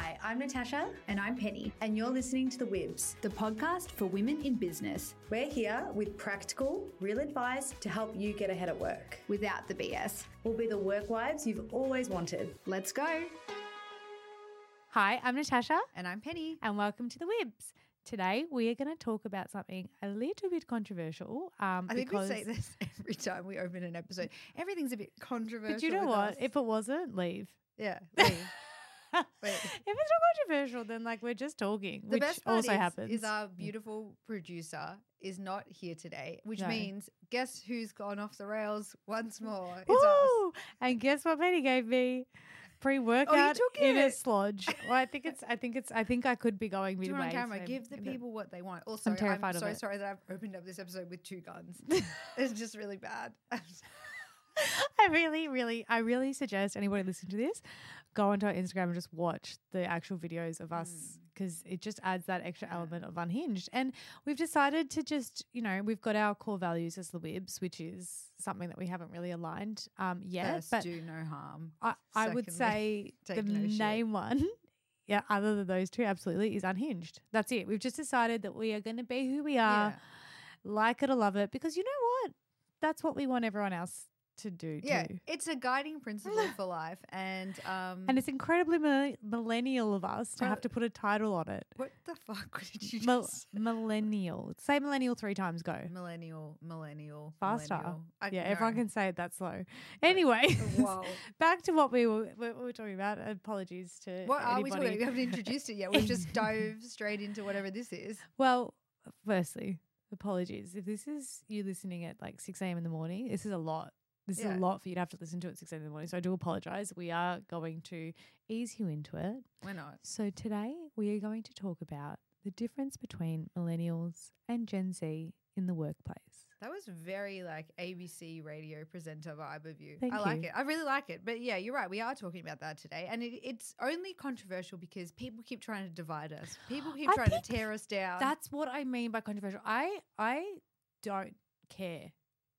Hi, I'm Natasha, And I'm Penny, and you're listening to The Wibs. the podcast for women in business We're here with practical, real advice to help you get ahead at work. without the BS. We'll be the work wives you've always wanted. Let's go. Hi, I'm Natasha, And I'm Penny. and welcome to the Wibs. Today we are going to talk about something a little bit controversial. Um, I think because, we say this every time we open an episode. Everything's a bit controversial. but you know with what? us. If it wasn't, leave. yeah. leave. If it's not controversial, then like we're just talking, The which best part also is, happens. is our beautiful producer is not here today, which No. means guess who's gone off the rails once more? It's us. And guess what Penny gave me? Oh, Pre-workout took in a sludge. Well, I think it's. I think it's. I think I could be going midway. on camera? so, Give the people what they want. Also, I'm, terrified of so it. sorry that I've opened up this episode with two guns. it's just really bad. I really, really, I really suggest anybody listening to this go onto our Instagram and just watch the actual videos of us Mm. because it just adds that extra element of unhinged. And we've decided to just, you know, we've got our core values as the Wibs, which is something that we haven't really aligned um, yet. First, but do no harm. I, I would say the no shit. main one. Yeah, other than those two, absolutely, is unhinged. That's it. We've just decided that we are going to be who we are, Yeah. like it or love it, because you know what? That's what we want everyone else to do Yeah, too. it's a guiding principle for life, and um, And it's incredibly mil- millennial of us to have to put a title on it. what the fuck did you Mil- just? millennial. Say millennial three times. Go Millennial, millennial, faster. millennial. I- yeah, no. everyone can say it that slow. Anyway, back to what we were, what we were talking about. Apologies to What are we anybody. talking? We haven't introduced it yet. We've just dove straight into whatever this is. Well, firstly, apologies. If this is you listening at like 6 a.m. in the morning, this is a lot. This Yeah. is a lot for you to have to listen to at 6 a.m. in the morning. So I do apologize. We are going to ease you into it. We're not. So today we are going to talk about the difference between millennials and Gen Z in the workplace. That was very like ABC radio presenter vibe of you. Thank I like it. I really like it. But yeah, you're right. We are talking about that today, and it, it's only controversial because people keep trying to divide us. People keep I trying to tear us down. That's what I mean by controversial. I I don't care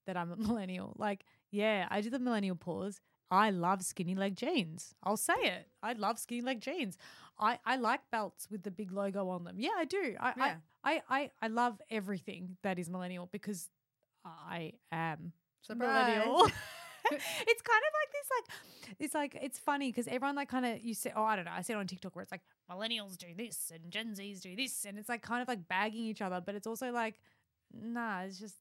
that I'm a millennial. Like, yeah, I do the millennial pause. I love skinny leg jeans. I'll say it. I love skinny leg jeans. I, I like belts with the big logo on them. Yeah, I do. I, Yeah. I, I, I, love everything that is millennial because I am Surprise. millennial. it's kind of like this, like it's like it's funny because everyone like kind of you say, oh, I don't know. I see it on TikTok where it's like millennials do this and Gen Zs do this, and it's like kind of like bagging each other, but it's also like, nah, it's just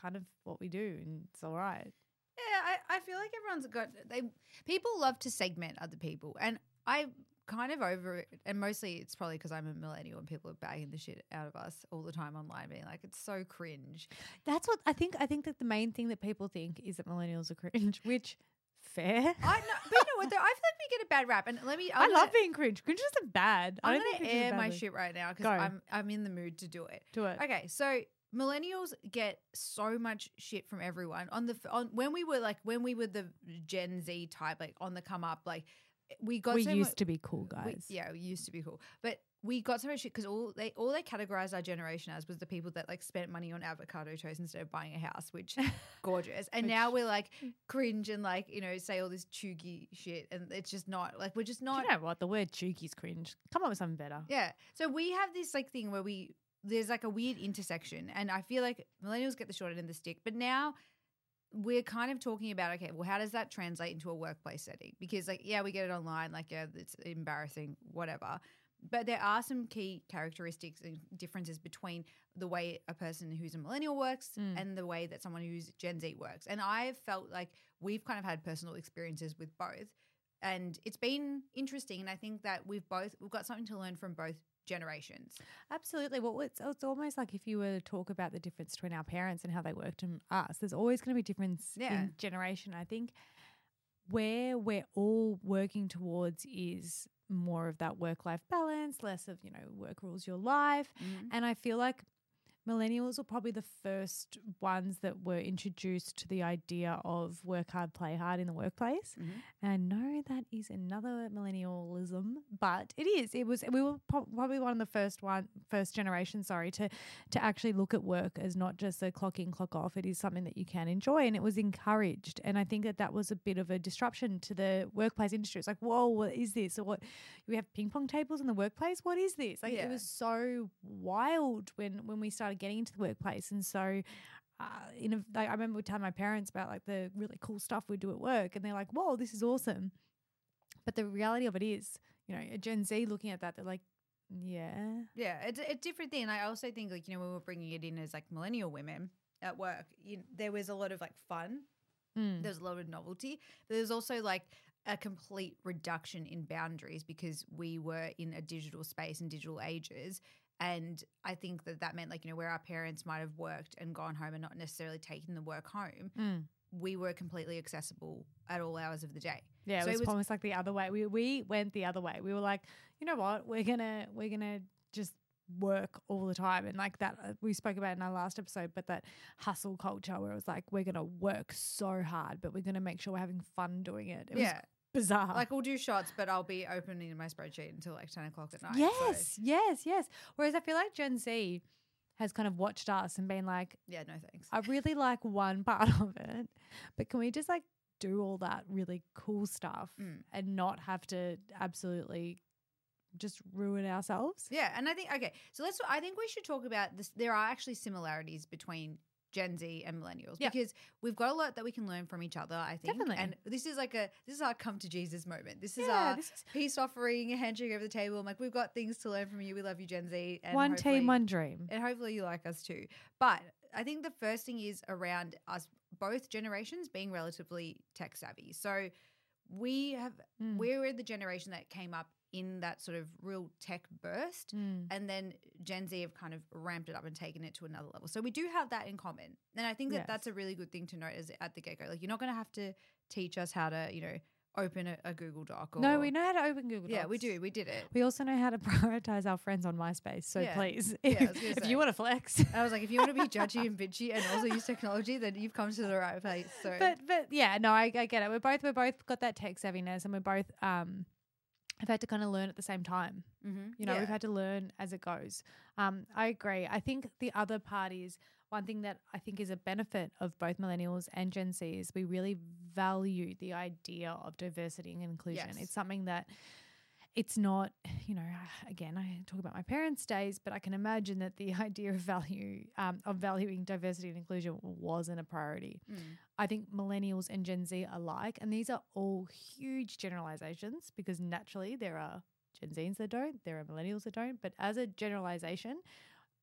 kind of what we do, and it's all right. Yeah, I, I feel like everyone's got they people love to segment other people, and I kind of over it. And mostly it's probably because I'm a millennial and people are bagging the shit out of us all the time online, being like, it's so cringe. That's what I think. I think that the main thing that people think is that millennials are cringe, which fair. I know, but you know what? Though I feel like we get a bad rap, and let me. I I'm love gonna- being cringe. Cringe isn't bad. I I'm don't gonna cringe air my shit right now because I'm I'm in the mood to do it. Do it. Okay, so millennials get so much shit from everyone on the on when we were like when we were the Gen Z type like on the come up like we got We so used mu- to be cool we- guys. yeah, we used to be cool, but we got so much shit because all they all they categorized our generation as was the people that like spent money on avocado toast instead of buying a house, which gorgeous. And now we're like cringe and like you know say all this cheugy shit, and it's just not like we're just not you know what? The word cheugy's cringe. Come up with something better. yeah. So we have this like thing where we there's like a weird intersection, and I feel like millennials get the short end of the stick, but now we're kind of talking about okay, well, how does that translate into a workplace setting? Because like, yeah, we get it online, like yeah, it's embarrassing, whatever. But there are some key characteristics and differences between the way a person who's a millennial works mm. and the way that someone who's Gen Z works. And I've felt like we've kind of had personal experiences with both. And it's been interesting. And I think that we've both we've got something to learn from both generations. Absolutely. Well, it's, it's almost like if you were to talk about the difference between our parents and how they worked and us, there's always going to be difference Yeah. in generation. I think where we're all working towards is more of that work life balance, less of, you know, work rules your life. Mm-hmm. And I feel like millennials were probably the first ones that were introduced to the idea of work hard, play hard in the workplace. Mhm. And I know that is another millennialism, but it is. It was. We were probably one of the first one, first generation, sorry, to to actually look at work as not just a clock in, clock off. It is something that you can enjoy, and it was encouraged. And I think that that was a bit of a disruption to the workplace industry. It's like, whoa, what is this? Or what? We have ping pong tables in the workplace. What is this? Like Yeah. it was so wild when when we started getting into the workplace, and so. Uh, in a, like, I remember telling my parents about like the really cool stuff we do at work, and they're like, "Whoa, this is awesome!" But the reality of it is, you know, a Gen Z looking at that, they're like, "Yeah, Yeah, it's a, different thing. I also think, like, you know, when we're bringing it in as like millennial women at work, you, there was a lot of like fun, mm. there was a lot of novelty, but there's also like a complete reduction in boundaries because we were in a digital space and digital ages. And I think that that meant, like, you know, where our parents might have worked and gone home and not necessarily taken the work home, Mm. we were completely accessible at all hours of the day. Yeah, So it it was, was- almost like the other way. We we went the other way. We were like, you know what? We're gonna we're gonna just work all the time and like that uh, we spoke about in our last episode but that hustle culture where it was like we're gonna work so hard but we're gonna make sure we're having fun doing it, it was yeah. Bizarre Like, we'll do shots, but I'll be opening my spreadsheet until like 10 o'clock at night. so- yes yes yes whereas i feel like gen z has kind of watched us and been like yeah, no thanks. I really like one part of it, but can we just like do all that really cool stuff Mm. and not have to absolutely just ruin ourselves? Yeah, and I think okay, so let's. I think we should talk about this. There are actually similarities between Gen Z and millennials Yeah. because we've got a lot that we can learn from each other. I think, Definitely. and this is like a this is our come to Jesus moment. This is Yeah, our this is- peace offering, a handshake over the table. I'm like, we've got things to learn from you. We love you, Gen Z. And one team, one dream. and hopefully you like us too. But I think the first thing is around us both generations being relatively tech savvy. So we have Mm. we're the generation that came up in that sort of real tech burst. Mm. And then Gen Z have kind of ramped it up and taken it to another level. So we do have that in common. And I think that Yes. that's a really good thing to note is at the get go. Like you're not going to have to teach us how to, you know, open a, a Google Doc. Or, No, we know how to open Google Docs. Yeah, we do. We did it. We also know how to prioritize our friends on MySpace. So Yeah. please, if, gonna if you want to flex. I was like, if you want to be judgy and bitchy and also use technology, then you've come to the right place. So, but but yeah, no, I, I get it. We're both we're both got that tech savviness, and we're both um have had to kind of learn at the same time. Mhm. You know, Yeah. we've had to learn as it goes. Um, I agree. I think the other part is one thing that I think is a benefit of both millennials and Gen Z is we really value the idea of diversity and inclusion. Yes. It's something that it's not, you know, again, I talk about my parents' days, but I can imagine that the idea of value, um, of valuing diversity and inclusion wasn't a priority. Mm. I think millennials and Gen Z alike, and these are all huge generalizations because naturally there are Gen Zs that don't, there are millennials that don't, but as a generalization,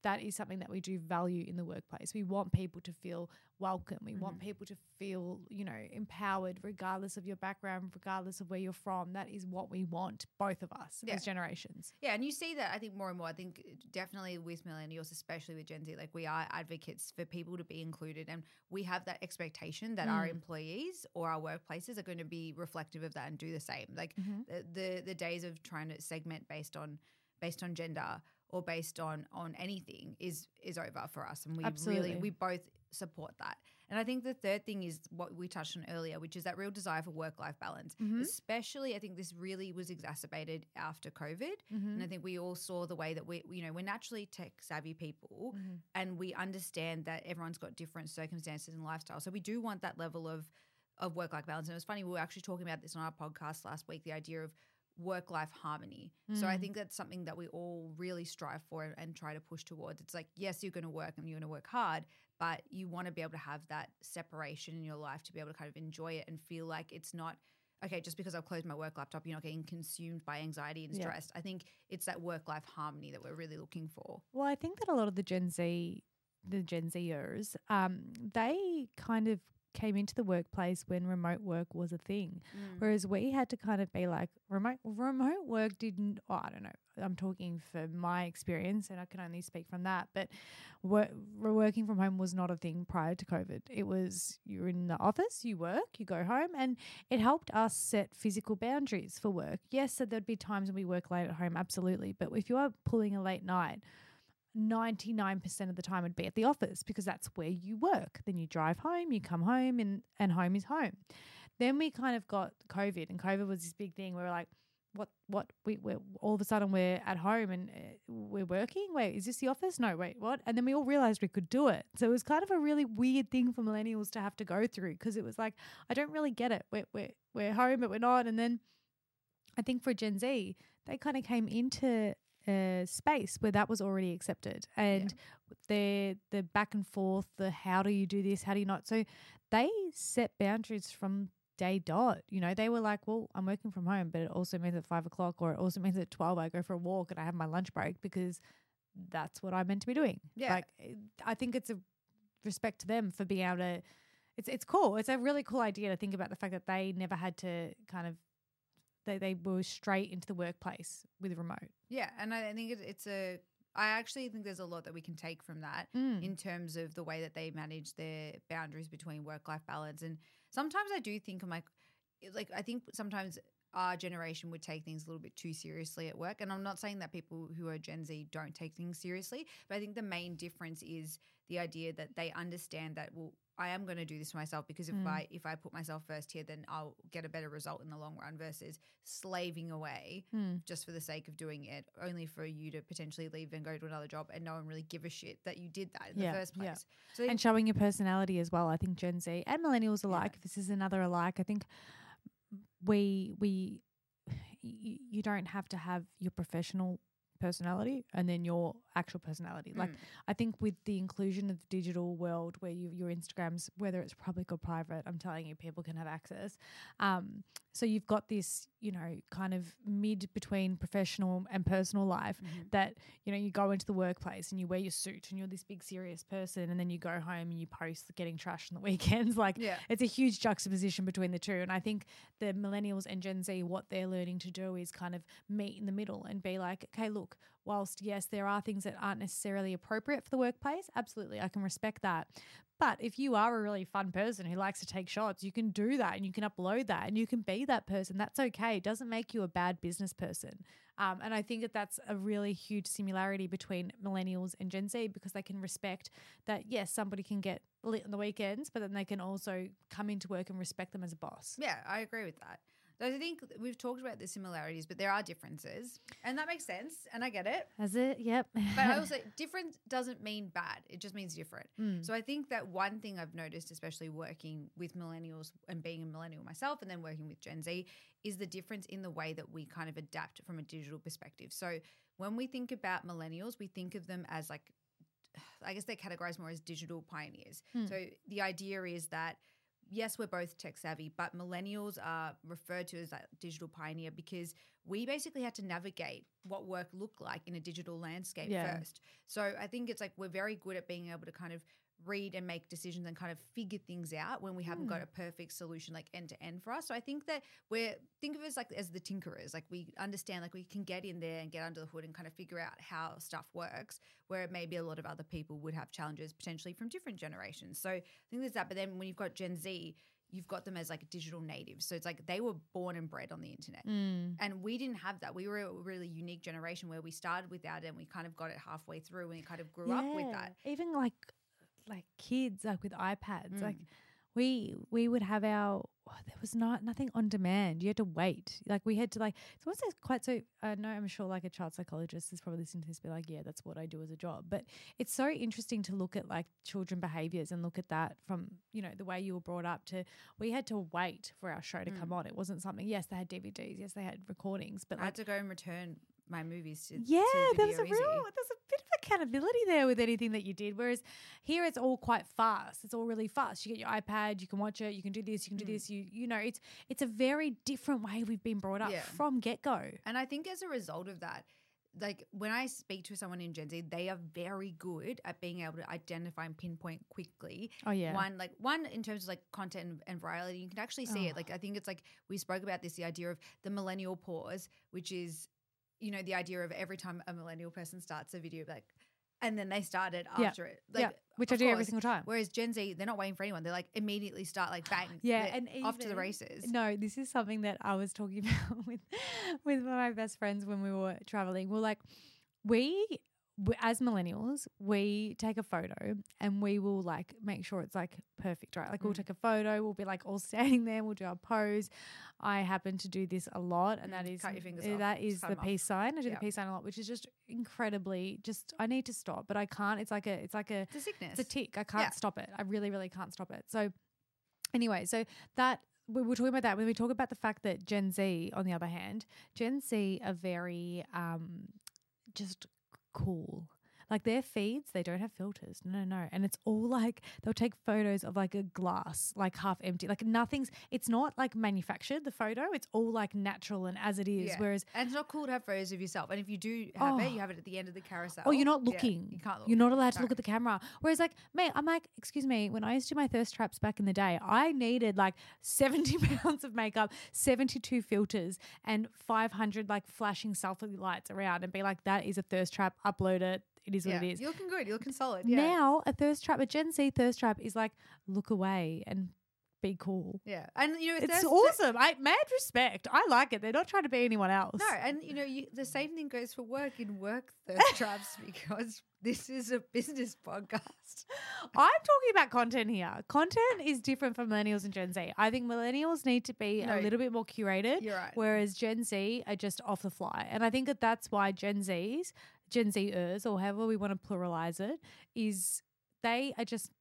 that is something that we do value in the workplace. We want people to feel welcome. We want Mm-hmm. people to feel, you know, empowered regardless of your background, regardless of where you're from. That is what we want, both of us Yeah. as generations. Yeah, and you see that I think more and more. I think definitely with millennials, especially with Gen Z, like we are advocates for people to be included, and we have that expectation that our Mm. employees or our workplaces are going to be reflective of that and do the same. Like the, the the days of trying to segment based on based on gender or based on on anything is is over for us, and we Absolutely. really we both support that. And I think the third thing is what we touched on earlier, which is that real desire for work life balance. Mhm. Especially, I think this really was exacerbated after COVID. Mm-hmm. And I think we all saw the way that we, you know, we're naturally tech savvy people Mm-hmm. and we understand that everyone's got different circumstances and lifestyles. So we do want that level of of work life balance. And it was funny, we were actually talking about this on our podcast last week, the idea of work life harmony. So I Mm. think that's something that we all really strive for and try to push towards. It's like, yes, you're going to work and you're going to work hard, but you want to be able to have that separation in your life to be able to kind of enjoy it and feel like it's not okay, just because I've closed my work laptop, you're not getting consumed by anxiety and Yeah. stress. I think it's that work life harmony that we're really looking for. Well, I think that a lot of the Gen Z, the Gen Zers, um, they kind of came into the workplace when remote work was a thing, mm. whereas we had to kind of be like remote remote work didn't. Oh, I don't know. I'm talking for my experience, and I can only speak from that. But work, working from home was not a thing prior to COVID. It was you're in the office, you work, you go home, and it helped us set physical boundaries for work. Yes, so there'd be times when we work late at home, absolutely. But if you are pulling a late night, 99% of the time would be at the office because that's where you work. Then you drive home, you come home, and, and home is home. Then we kind of got COVID, and COVID was this big thing where we're like, what, what, we, we're all of a sudden we're at home and uh, we're working. Wait, is this the office? No, wait, what? And then we all realized we could do it. So it was kind of a really weird thing for millennials to have to go through because it was like, I don't really get it. We're, we're, we're home, but we're not. And then I think for Gen Z, they kind of came into a space where that was already accepted. And the the back and forth the how do you do this how do you not? So they set boundaries from day dot you know? They were like well i'm working from home but it also means at five o'clock or it also means at 12 i go for a walk and i have my lunch break because that's what i'm meant to be doing. Yeah. like it- i think it's a respect to them for being able to it's it's cool. It's a really cool idea to think about the fact that they never had to kind of they, they were straight into the workplace with remote Yeah, and I I think it, it's a. I actually think there's a lot that we can take from that Mm. in terms of the way that they manage their boundaries between work life balance. And sometimes I do think I'm like, like I think sometimes our generation would take things a little bit too seriously at work. And I'm not saying that people who are Gen Z don't take things seriously, but I think the main difference is the idea that they understand that well. I am going to do this for myself because if Mm. I if I put myself first here, then I'll get a better result in the long run versus slaving away Mm. just for the sake of doing it, only for you to potentially leave and go to another job and no one really give a shit that you did that in Yeah, the first yeah. place. So and showing your personality as well. I think Gen Z and millennials alike. Yeah. If this is another alike, I think we we you, you don't have to have your professional personality and then your actual personality. Like Mm. I think with the inclusion of the digital world where you your Instagrams, whether it's public or private, I'm telling you, people can have access. Um, so you've got this, you know, kind of mid between professional and personal life Mhm. that you know you go into the workplace and you wear your suit and you're this big serious person, and then you go home and you post getting trashed on the weekends. Like yeah, it's a huge juxtaposition between the two. And I think the millennials and Gen Z, what they're learning to do is kind of meet in the middle and be like, okay, look, whilst yes, there are things that aren't necessarily appropriate for the workplace, absolutely, I can respect that. But if you are a really fun person who likes to take shots, you can do that and you can upload that and you can be that person. That's okay. It doesn't make you a bad business person. Um, and I think that that's a really huge similarity between millennials and Gen Z because they can respect that, yes, somebody can get lit on the weekends, but then they can also come into work and respect them as a boss. yeah, I agree with that. So I think we've talked about the similarities, but there are differences, and that makes sense, and I get it. Has it? Yep. But I also different doesn't mean bad; it just means different. Mm. So I think that one thing I've noticed, especially working with millennials and being a millennial myself, and then working with Gen Z, is the difference in the way that we kind of adapt from a digital perspective. So when we think about millennials, we think of them as like, I guess they're categorized more as digital pioneers. Hmm. So the idea is that. Yes, we're both tech savvy, but millennials are referred to as that digital pioneer because we basically had to navigate what work looked like in a digital landscape Yeah. first. So I think it's like we're very good at being able to kind of read and make decisions and kind of figure things out when we haven't got Hmm. a perfect solution like end to end for us. So I think that we're think of us like as the tinkerers. Like we understand like we can get in there and get under the hood and kind of figure out how stuff works, where maybe a lot of other people would have challenges potentially from different generations. So I think there's that. But then when you've got Gen Z, you've got them as like digital natives. So it's like they were born and bred on the internet. Mm. And we didn't have that. We were a really unique generation where we started without it and we kind of got it halfway through and we kind of grew up with that. Even like like kids, like with iPads, like Mm. we we would have our oh, there was not nothing on demand. You had to wait. Like we had to like so what's this quite so I know I'm sure like a child psychologist is probably listening to this be like, yeah, that's what I do as a job. But it's so interesting to look at like children behaviors and look at that from, you know, the way you were brought up to we had to wait for our show to come on. It wasn't something yes, they had DVDs, yes, they had recordings, but I like had to go and return my movies to yeah, to there was a real, there's a bit of accountability there with anything that you did. Whereas here it's all quite fast. It's all really fast. You get your iPad, you can watch it, you can do this, you can do Mm. this. You you know, it's it's a very different way we've been brought up Yeah. from get go. And I think as a result of that, like when I speak to someone in Gen Z, they are very good at being able to identify and pinpoint quickly Oh yeah, one like one in terms of like content and, and virality you can actually see it Oh. like i think it's like we spoke about this the idea of the millennial pause which is you know the idea of every time a millennial person starts a video like and then they start it Yeah. after it like yeah, which I do every single time. whereas gen z they're not waiting for anyone they're like immediately start like bang Yeah, and off to the races No, this is something that I was talking about with with one of my best friends when we were traveling. We're like, we, as millennials, we take a photo and we will like make sure it's like perfect, right? Like we'll Mm. take a photo, we'll be like all standing there, we'll do our pose. I happen to do this a lot, and that Mm, is cut your fingers uh, off, that is cut the 'em off. peace sign. I do Yeah. the peace sign a lot, which is just incredibly. Just I need to stop, but I can't. It's like a it's like a It's a sickness. it's a tick. I can't Yeah. stop it. I really, really can't stop it. So, anyway, so that we were talking about that when we talk about the fact that Gen Z, on the other hand, Gen Z are very um, just cool. Like their feeds, they don't have filters. No, no, no. And it's all like they'll take photos of like a glass, like half empty. Like nothing's, it's not like manufactured, the photo. It's all like natural and as it is. Yeah. Whereas and it's not cool to have photos of yourself. And if you do have it, Oh. you have it at the end of the carousel. Oh, you're not Yeah, looking. you can't look. You're not allowed to look at the camera. Whereas, like, me, I'm like, excuse me, when I used to do my thirst traps back in the day, I needed like 70 pounds of makeup, 72 filters, and 500 like flashing selfie lights around and be like, that is a thirst trap, upload it. It is what it is. You're looking good. You're looking solid. Yeah. Now, a thirst trap, a Gen Z thirst trap is like, look away and be cool. yeah. And you know, It's awesome. I mad respect. I like it. They're not trying to be anyone else. No, and you know, you, the same thing goes for work in work thirst traps because this is a business podcast. I'm talking about content here. Content is different for millennials and Gen Z. I think millennials need to be No, a little bit more curated, You're right. whereas Gen Z are just off the fly. And I think that that's why Gen Zs, Gen Zers, or however we want to pluralize it, is they are just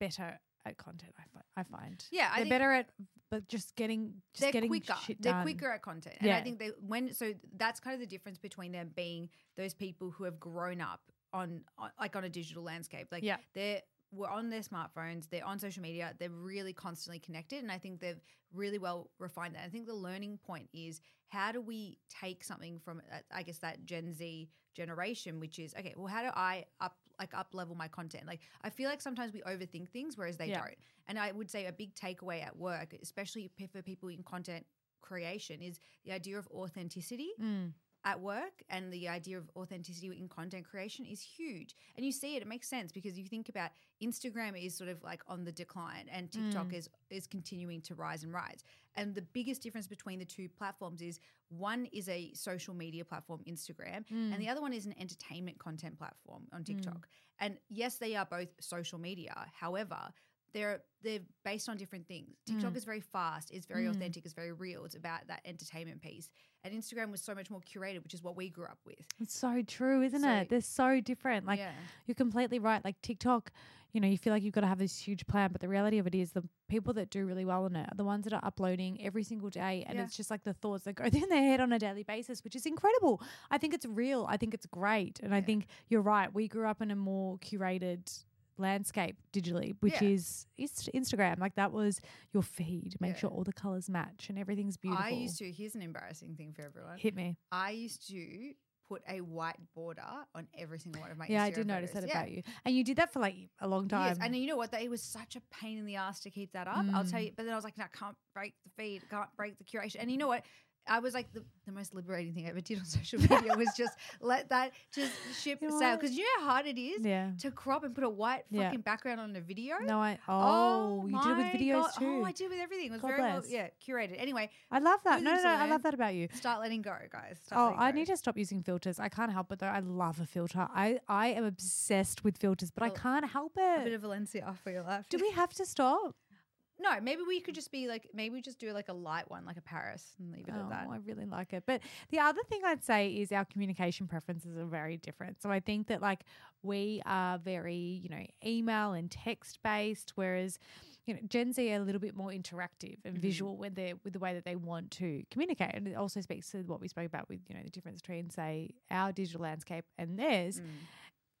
better at content. I, fi- I find. Yeah, I they're better at, but just getting, just they're getting quicker. They're quicker at content, and I think they when so that's kind of the difference between them being those people who have grown up on, on like on a digital landscape. Like Yeah. they're were on their smartphones, they're on social media, they're really constantly connected, and I think they've really well refined that. I think the learning point is how do we take something from uh, I guess that Gen Z generation, which is okay. Well, how do I up like up level my content? Like I feel like sometimes we overthink things, whereas they Yeah. don't. And I would say a big takeaway at work, especially for people in content creation, is the idea of authenticity Mm. at work and the idea of authenticity in content creation is huge. And you see it, it makes sense because you think about Instagram is sort of like on the decline and TikTok Mm. is is continuing to rise and rise. And the biggest difference between the two platforms is one is a social media platform, Instagram, Mm. and the other one is an entertainment content platform on TikTok. And yes, they are both social media. However, they're they're based on different things. TikTok Mm. is very fast, it's very Mm. authentic, it's very real. It's about that entertainment piece. And Instagram was so much more curated, which is what we grew up with. It's so true, isn't So- it? They're so different. Like yeah. You're completely right. Like TikTok, you know, you feel like you've got to have this huge plan, but the reality of it is the people that do really well on it are the ones that are uploading every single day. And Yeah. it's just like the thoughts that go through their head on a daily basis, which is incredible. I think it's real. I think it's great. And I think you're right. We grew up in a more curated landscape digitally, which Yeah. is is Instagram. Like that was your feed. Make Yeah. sure all the colors match and everything's beautiful. I used to, here's an embarrassing thing for everyone. hit me. I used to put a white border on every single one of my Yeah, I did notice photos. that Yeah. about you. And you did that for like a long time. Yes, and you know what? That it was such a pain in the ass to keep that up. I'll tell Mm. you. But then I was like, no, I can't break the feed, can't break the curation. And you know what? I was like the, the most liberating thing I ever did on social media was just let that just ship You know sail because you know how hard it is yeah. to crop and put a white Yeah. fucking background on a video. No, I oh, oh you did it with videos God. Oh, too. Oh, I did with everything. It was God very well, yeah curated. Anyway, I love that. No, no, no. I love that about you. start letting go, guys. Start Oh, I go. need to stop using filters. I can't help it though. I love a filter. I, I am obsessed with filters, but I can't help it. a bit of Valencia for your life. Do we have to stop? No, maybe we could just be like, maybe we just do like a light one, like a Paris, and leave it Oh, at that. I really like it. But the other thing I'd say is our communication preferences are very different. So I think that like we are very, you know, email and text based, whereas you know, Gen Z are a little bit more interactive and Mhm. visual when they're with the way that they want to communicate. And it also speaks to what we spoke about with, you know, the difference between say our digital landscape and theirs. Mm.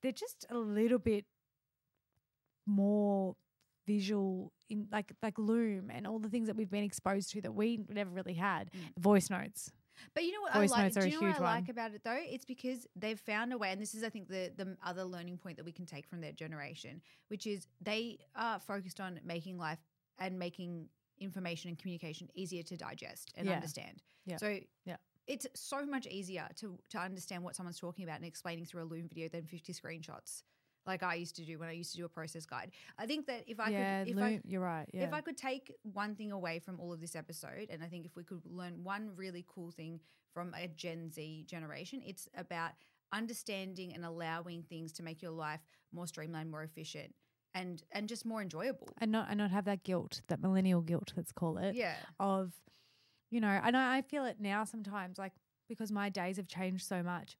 they're just a little bit more visual in like like Loom and all the things that we've been exposed to that we never really had Mm. voice notes But you know what Voice I like? notes are Do a you know what I like one. about it though? It's because they've found a way, and this is, I think, the the other learning point that we can take from their generation, which is they are focused on making life and making information and communication easier to digest and Yeah. understand. Yeah. So Yeah. it's so much easier to to understand what someone's talking about and explaining through a Loom video than fifty screenshots, like I used to do when I used to do a process guide. I think that if I yeah, could, if I you're right yeah if I could take one thing away from all of this episode, and I think if we could learn one really cool thing from a Gen Z generation, it's about understanding and allowing things to make your life more streamlined, more efficient, and and just more enjoyable. and not and not have that guilt, that millennial guilt, let's call it. Yeah. of, you know, and I, I feel it now sometimes, like because my days have changed so much.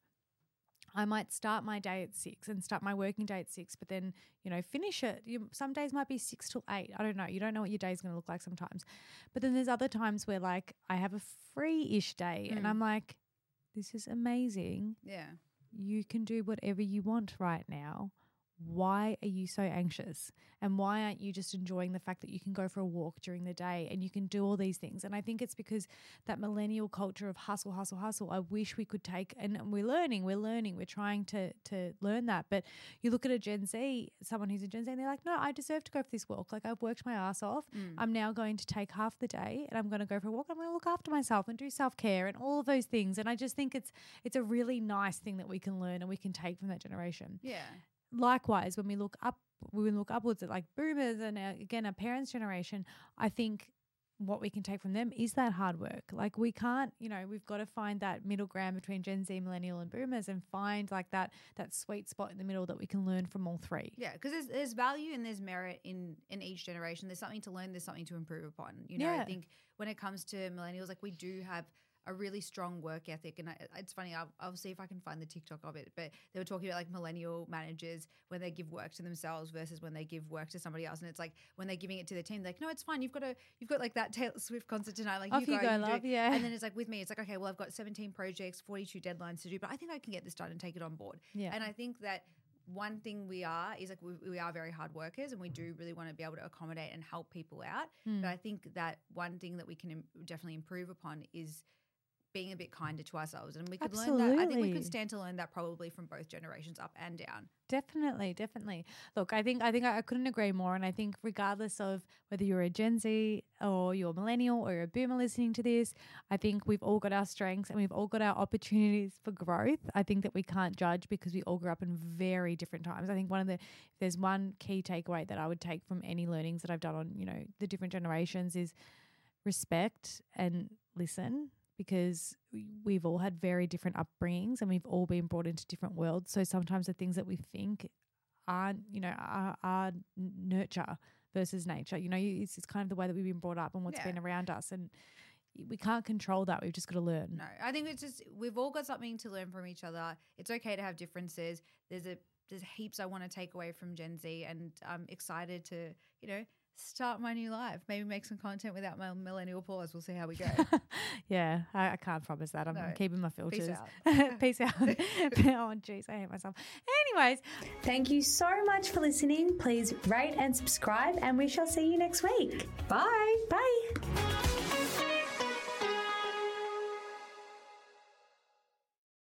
I might start my day at six and start my working day at six, but then you know finish it. You, some days might be six till eight. I don't know. You don't know what your day is going to look like sometimes. But then there's other times where like I have a free-ish day, and Mm. I'm like, this is amazing. Yeah. You can do whatever you want right now. Why are you so anxious? And why aren't you just enjoying the fact that you can go for a walk during the day and you can do all these things? And I think it's because that millennial culture of hustle, hustle, hustle. I wish we could take, and we're learning, we're learning, we're trying to to learn that. But you look at a Gen Z, someone who's a Gen Z, and they're like, no, I deserve to go for this walk. Like I've worked my ass off. Mm. I'm now going to take half the day and I'm going to go for a walk. I'm going to look after myself and do self care and all of those things. And I just think it's it's a really nice thing that we can learn and we can take from that generation. Yeah. Likewise, when we look up, when we look upwards at like boomers and our, again our parents' generation, I think what we can take from them is that hard work. Like we can't, you know, we've got to find that middle ground between Gen Z, millennial, and boomers, and find like that that sweet spot in the middle that we can learn from all three. Yeah, because there's there's value and there's merit in in each generation. There's something to learn. There's something to improve upon. You know, I think when it comes to millennials, like we do have a really strong work ethic, and I, it's funny. I'll, I'll see if I can find the TikTok of it. But they were talking about like millennial managers when they give work to themselves versus when they give work to somebody else, and it's like when they're giving it to their team, they're like, no, it's fine. You've got to you've got like that Taylor Swift concert tonight. Like Off you go, love, it." yeah. And then it's like with me, it's like okay, well, I've got 17 projects, 42 deadlines to do, but I think I can get this done and take it on board. Yeah. And I think that one thing we are is like we, we are very hard workers and we do really want to be able to accommodate and help people out. Mm. But I think that one thing that we can Im- definitely improve upon is being a bit kinder to ourselves. And we could learn that. I think we could stand to learn that probably from both generations, up and down. Definitely, definitely. Look, I think I think I I couldn't agree more. And I think regardless of whether you're a Gen Z or you're a millennial or you're a boomer listening to this, I think we've all got our strengths and we've all got our opportunities for growth. I think that we can't judge because we all grew up in very different times. I think one of the if there's one key takeaway that I would take from any learnings that I've done on, you know, the different generations is respect and listen because we- we've all had very different upbringings and we've all been brought into different worlds. So sometimes the things that we think aren't, you know, are, are nurture versus nature. You know, it's, it's kind of the way that we've been brought up and what's Yeah. been around us. And we can't control that. We've just got to learn. No, I think it's just we've all got something to learn from each other. It's okay to have differences. There's a there's heaps I want to take away from Gen Z, and I'm excited to you know start my new life. Maybe make some content without my millennial pause. We'll see how we go. yeah, I, I can't promise that. I'm No. keeping my filters. out. Peace out. oh, jeez, I hate myself. Anyways, Thank you so much for listening. Please rate and subscribe, and we shall see you next week. Bye. Bye.